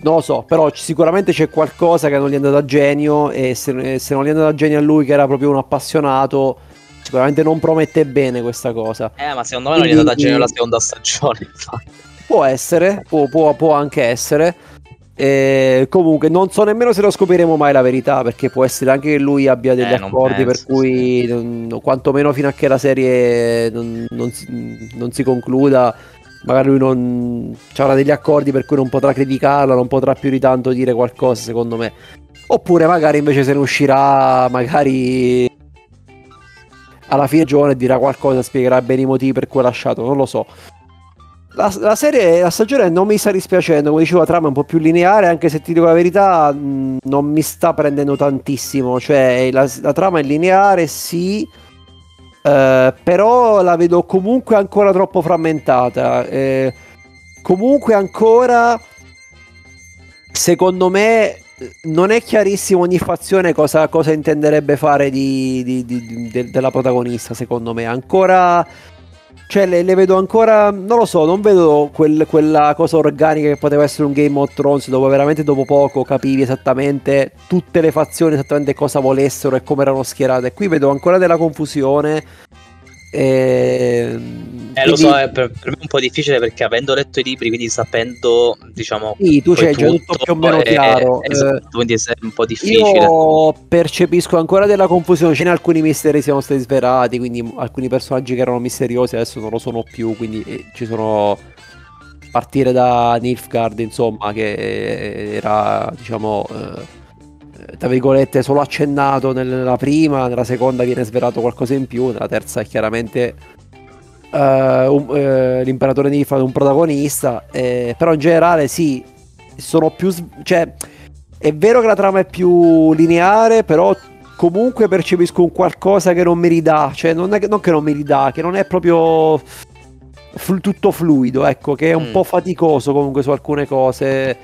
non lo so, però sicuramente c'è qualcosa che non gli è andato a genio e se, se non gli è andato a genio a lui che era proprio un appassionato, sicuramente non promette bene questa cosa. Eh, ma secondo me non gli è andata a genio la seconda stagione, infatti. Può essere, può, può- può anche essere. E comunque non so nemmeno se lo scopriremo mai la verità, perché può essere anche che lui abbia degli Eh, accordi per penso, cui, non- quantomeno fino a che la serie non, non si, non si concluda, magari lui non avrà degli accordi per cui non potrà criticarla, non potrà più di tanto dire qualcosa, secondo me. Oppure magari invece se ne uscirà, magari alla fine giorno e dirà qualcosa, spiegherà bene i motivi per cui ha lasciato, non lo so. La, la serie, la stagione non mi sta dispiacendo, come dicevo, la trama è un po' più lineare, anche se ti dico la verità, mh, non mi sta prendendo tantissimo. Cioè, la, la trama è lineare, sì, eh, però la vedo comunque ancora troppo frammentata. eh, comunque ancora, secondo me, non è chiarissimo ogni fazione cosa, cosa intenderebbe fare di, di- di- di- de- della protagonista, secondo me. Ancora cioè, le, le vedo ancora. Non lo so, non vedo quel- quella cosa organica che poteva essere un Game of Thrones, dove veramente dopo poco capivi esattamente tutte le fazioni, esattamente cosa volessero e come erano schierate. Qui vedo ancora della confusione. E... Eh, lo so, è per, per me è un po' difficile perché avendo letto i libri, quindi sapendo, diciamo... Sì, tu c'hai già tutto più o meno è- chiaro. esatto, Eh, quindi è un po' difficile. Io percepisco ancora della confusione. Ce ne alcuni misteri siamo stati svelati. Quindi alcuni personaggi che erano misteriosi adesso non lo sono più. Quindi eh, ci sono. Partire da Nilfgaard, insomma, che era, diciamo, eh, tra virgolette, solo accennato nel- nella prima. Nella seconda viene svelato qualcosa in più. Nella terza è chiaramente. eh, un- eh, l'imperatore Nilfgaard è un protagonista. eh, però in generale, sì, sono più. cioè. È vero che la trama è più lineare, però comunque percepisco un qualcosa che non mi ridà. Cioè, non, è che, non che non mi ridà, che non è proprio flu- tutto fluido, ecco, che è un Mm. po' faticoso comunque su alcune cose.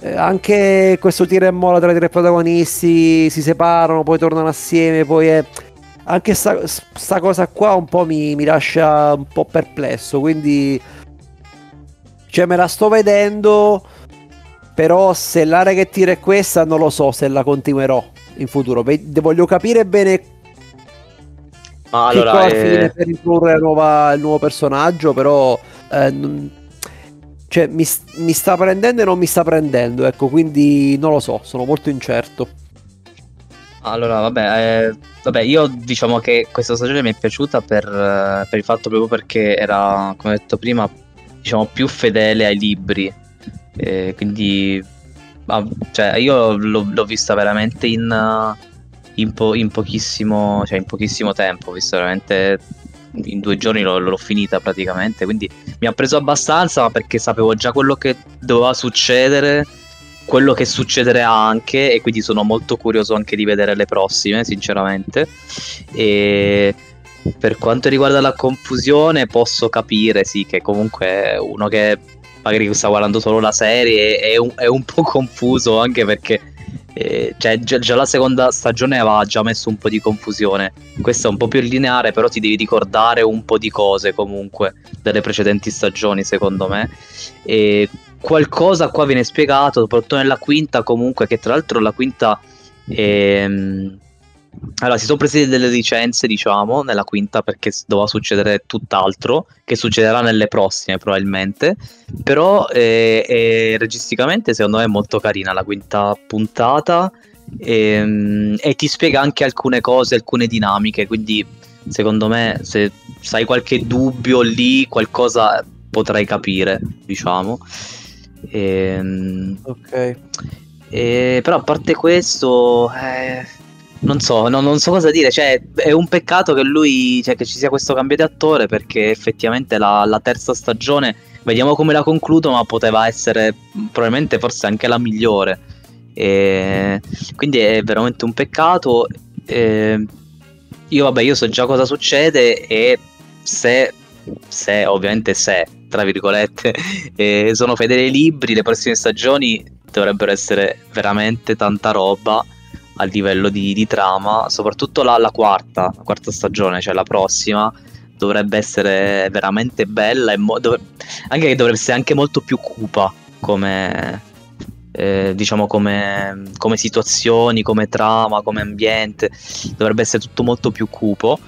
Eh, anche questo tira e molla tra i tre protagonisti, si separano, poi tornano assieme, poi è... Anche sta, sta cosa qua un po' mi, mi lascia un po' perplesso, quindi... Cioè, me la sto vedendo... Però se l'area che tira è questa, non lo so se la continuerò in futuro. Voglio capire bene Ma che allora, cosa eh, fine per introdurre il nuovo personaggio, però eh, cioè, mi, mi sta prendendo e non mi sta prendendo, ecco, quindi non lo so, sono molto incerto. allora, vabbè, eh, vabbè, io diciamo che questa stagione mi è piaciuta per, eh, per il fatto proprio perché era, come detto prima, diciamo più fedele ai libri. Eh, quindi, ma- cioè, io l'ho, l'ho vista veramente in, in, po- in pochissimo, cioè in pochissimo tempo, ho visto veramente in due giorni l'ho, l'ho finita praticamente, quindi mi ha preso abbastanza perché sapevo già quello che doveva succedere, quello che succederà anche e quindi sono molto curioso anche di vedere le prossime, sinceramente. E per quanto riguarda la confusione, posso capire sì che comunque uno che magari sta guardando solo la serie è un, è un po' confuso anche perché cioè, già, già, la seconda stagione aveva già messo un po' di confusione. Questa è un po' più lineare, però ti devi ricordare un po' di cose comunque delle precedenti stagioni, secondo me. E qualcosa qua viene spiegato, soprattutto nella quinta, comunque, che tra l'altro la quinta. Ehm, allora, si sono presi delle licenze, diciamo, nella quinta perché doveva succedere tutt'altro, che succederà nelle prossime probabilmente. Però eh, eh, registicamente secondo me è molto carina la quinta puntata e, ehm, e, ti spiega anche alcune cose, alcune dinamiche, quindi secondo me se hai qualche dubbio lì, qualcosa potrai capire, diciamo. Ehm, ok. E, però a parte questo... Eh, non so, no, non so cosa dire. Cioè, è un peccato che lui, cioè, che ci sia questo cambio di attore perché effettivamente la, la terza stagione, vediamo come la concludo, ma poteva essere probabilmente forse anche la migliore. E quindi è veramente un peccato. E io, vabbè, io so già cosa succede e se, se ovviamente se, tra virgolette, eh, sono fedeli ai libri, le prossime stagioni dovrebbero essere veramente tanta roba a livello di, di trama, soprattutto la, la, quarta, la quarta stagione, cioè la prossima, dovrebbe essere veramente bella e mo- dov- anche che dovrebbe essere anche molto più cupa come, eh, diciamo come, come, situazioni, come trama, come ambiente, dovrebbe essere tutto molto più cupo.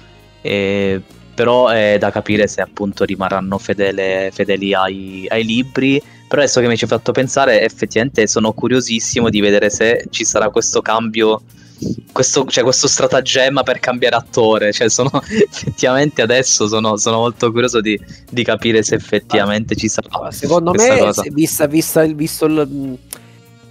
Eh, però è da capire se appunto rimarranno fedele, fedeli ai, ai libri però adesso che mi ci hai fatto pensare, effettivamente sono curiosissimo di vedere se ci sarà questo cambio, questo, cioè questo stratagemma per cambiare attore. Cioè, sono effettivamente adesso sono, sono molto curioso di, di, capire se effettivamente ci sarà. Secondo me, cosa. vista, vista, visto il,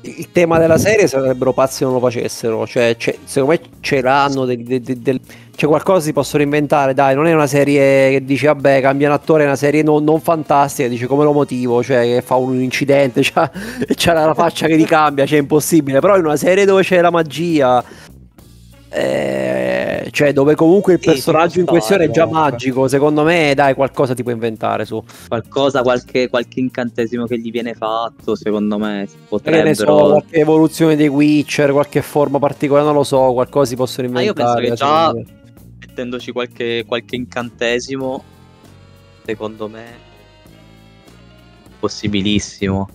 il tema della serie, sarebbero pazzi se non lo facessero. Cioè, secondo me ce l'hanno del, del, del cioè qualcosa si possono inventare, dai, non è una serie che dice vabbè cambia un attore, è una serie non, non fantastica, dice come lo motivo, cioè che fa un incidente, c'ha, c'ha la faccia che ti cambia, cioè è impossibile, però in una serie dove c'è la magia, eh, cioè dove comunque il sì, personaggio in questione è già comunque. magico, secondo me dai qualcosa ti può inventare su. Qualcosa, qualche, qualche incantesimo che gli viene fatto, secondo me potrebbero... So, qualche evoluzione dei Witcher, qualche forma particolare, non lo so, qualcosa si possono inventare. Ma io penso che già mettendoci qualche, qualche incantesimo, secondo me, possibilissimo.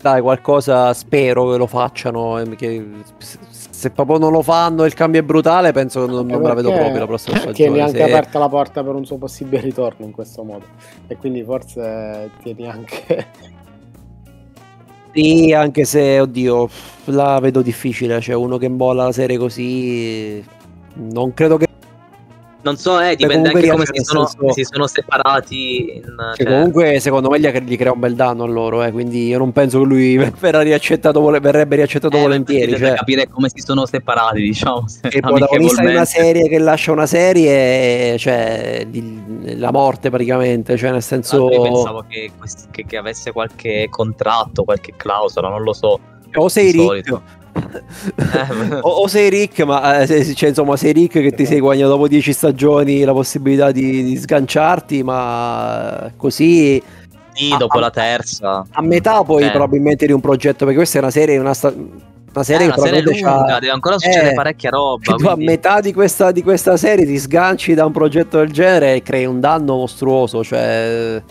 Dai, qualcosa spero che lo facciano. Che se proprio non lo fanno e il cambio è brutale, penso che non, non me la vedo proprio la prossima stagione. Tieni anche se... aperta la porta per un suo possibile ritorno in questo modo. E quindi forse tieni anche. Sì, anche se, oddio, la vedo difficile. Cioè, uno che molla la serie così. Non credo che non so, eh, dipende anche come si sono, senso... si sono, separati. In, cioè... Comunque, secondo me, gli, crea un bel danno a loro. Eh, quindi io non penso che lui verrà riaccettato, verrebbe riaccettato eh, volentieri. Cioè... capire come si sono separati, diciamo. Il protagonista di una serie che lascia una serie, cioè di, la morte praticamente. Cioè, nel senso. Io pensavo che, che, che, avesse qualche contratto, qualche clausola, non lo so. O sei ricco o, o, sei Rick, ma eh, cioè, insomma, sei Rick che ti sei guadagnato dopo 10 stagioni la possibilità di, di sganciarti, ma così. Sì, dopo a, la terza. A metà poi eh. probabilmente di un progetto, perché questa è una serie, una, sta- una serie, eh, una serie lunga, deve ancora succedere eh, parecchia roba. Quindi... A metà di questa, di questa, serie ti sganci da un progetto del genere e crei un danno mostruoso. Cioè,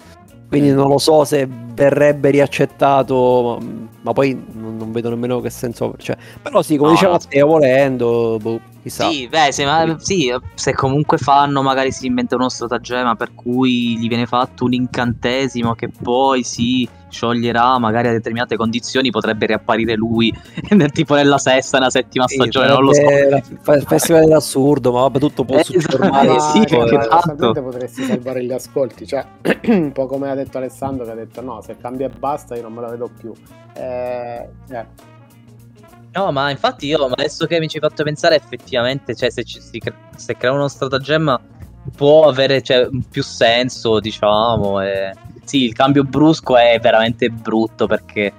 quindi non lo so se verrebbe riaccettato, ma, ma poi non, non, vedo nemmeno che senso. Cioè, però sì, come no, diceva Matteo, volendo, boh, chissà. Sì, beh, se, ma, sì, se comunque fanno, magari si inventa uno stratagemma per cui gli viene fatto un incantesimo che poi si scioglierà magari a determinate condizioni, potrebbe riapparire lui tipo nella sesta, nella settima sì, stagione, non lo so. Il festival dell'assurdo, ma vabbè, tutto può eh, succedere. Eh, sì, che tanto. potresti salvare gli ascolti, cioè un po' come ha detto Alessandro che ha detto no, se cambia e basta io non me la vedo più. Eh, eh. No, ma infatti io adesso che mi ci hai fatto pensare effettivamente, cioè se, ci, si, se crea uno stratagemma può avere cioè, più senso, diciamo. E... Sì, il cambio brusco è veramente brutto perché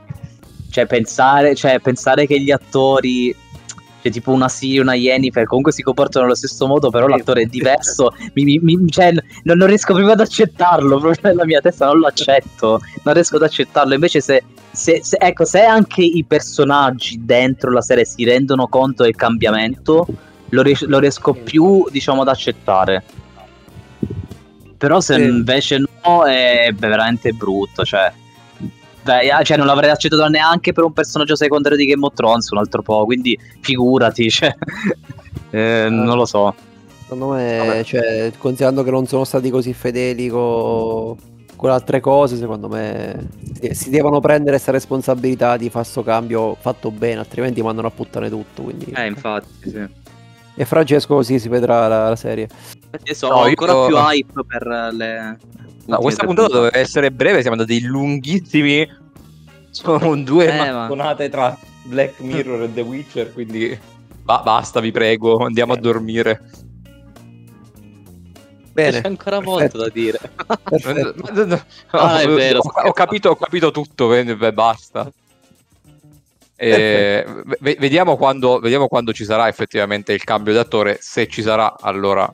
cioè, pensare, cioè, pensare che gli attori cioè, tipo una Siri, una Jennifer, comunque si comportano allo stesso modo, però l'attore è diverso. mi, mi, cioè, non, non, riesco proprio ad accettarlo, proprio nella mia testa non lo accetto, non riesco ad accettarlo. Invece se, se, se, ecco, se anche i personaggi dentro la serie si rendono conto del cambiamento, lo, ries- lo riesco più, diciamo, ad accettare. Però se sì. invece no, è veramente brutto, cioè... Beh, cioè, non l'avrei accettato neanche per un personaggio secondario di Game of Thrones, un altro po', quindi figurati, cioè, eh, non lo so. Secondo me, cioè, considerando che non sono stati così fedeli con, con altre cose, secondo me si devono prendere questa responsabilità di fare questo cambio fatto bene, altrimenti mandano a puttane tutto. Quindi... Eh, infatti, sì. E Francesco così si vedrà la, la serie. Adesso no, ho ancora io... più hype per le No, questa puntata doveva essere breve, siamo andati lunghissimi. Sono due eh, mattonate ma... tra Black Mirror e The Witcher, quindi ba- basta, vi prego, andiamo a dormire. Bene. C'è ancora molto da dire. ah, è vero, ho, ho, capito, ho capito tutto, beh, basta. E, vediamo, quando, vediamo quando ci sarà effettivamente il cambio di attore. Se ci sarà, allora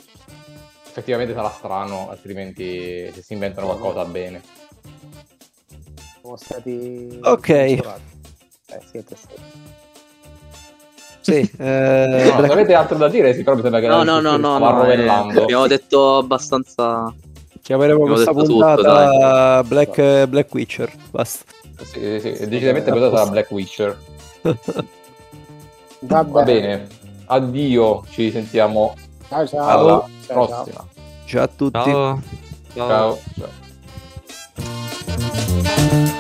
effettivamente sarà strano, altrimenti se si inventano qualcosa bene. Siamo stati... Ok. Eh, siete stati. Sì, eh, no, avete altro da dire? Sì, però mi sembra che no, no, no, no, no eh, abbiamo detto abbastanza. Chiameremo questa puntata tutto, Black, Black Witcher. Basta. Sì, sì, sì. decisamente questa sarà Black Witcher. Va bene. Va bene. Addio, ci sentiamo ciao, ciao. alla ciao, prossima. Ciao. ciao a tutti. ciao. ciao. ciao.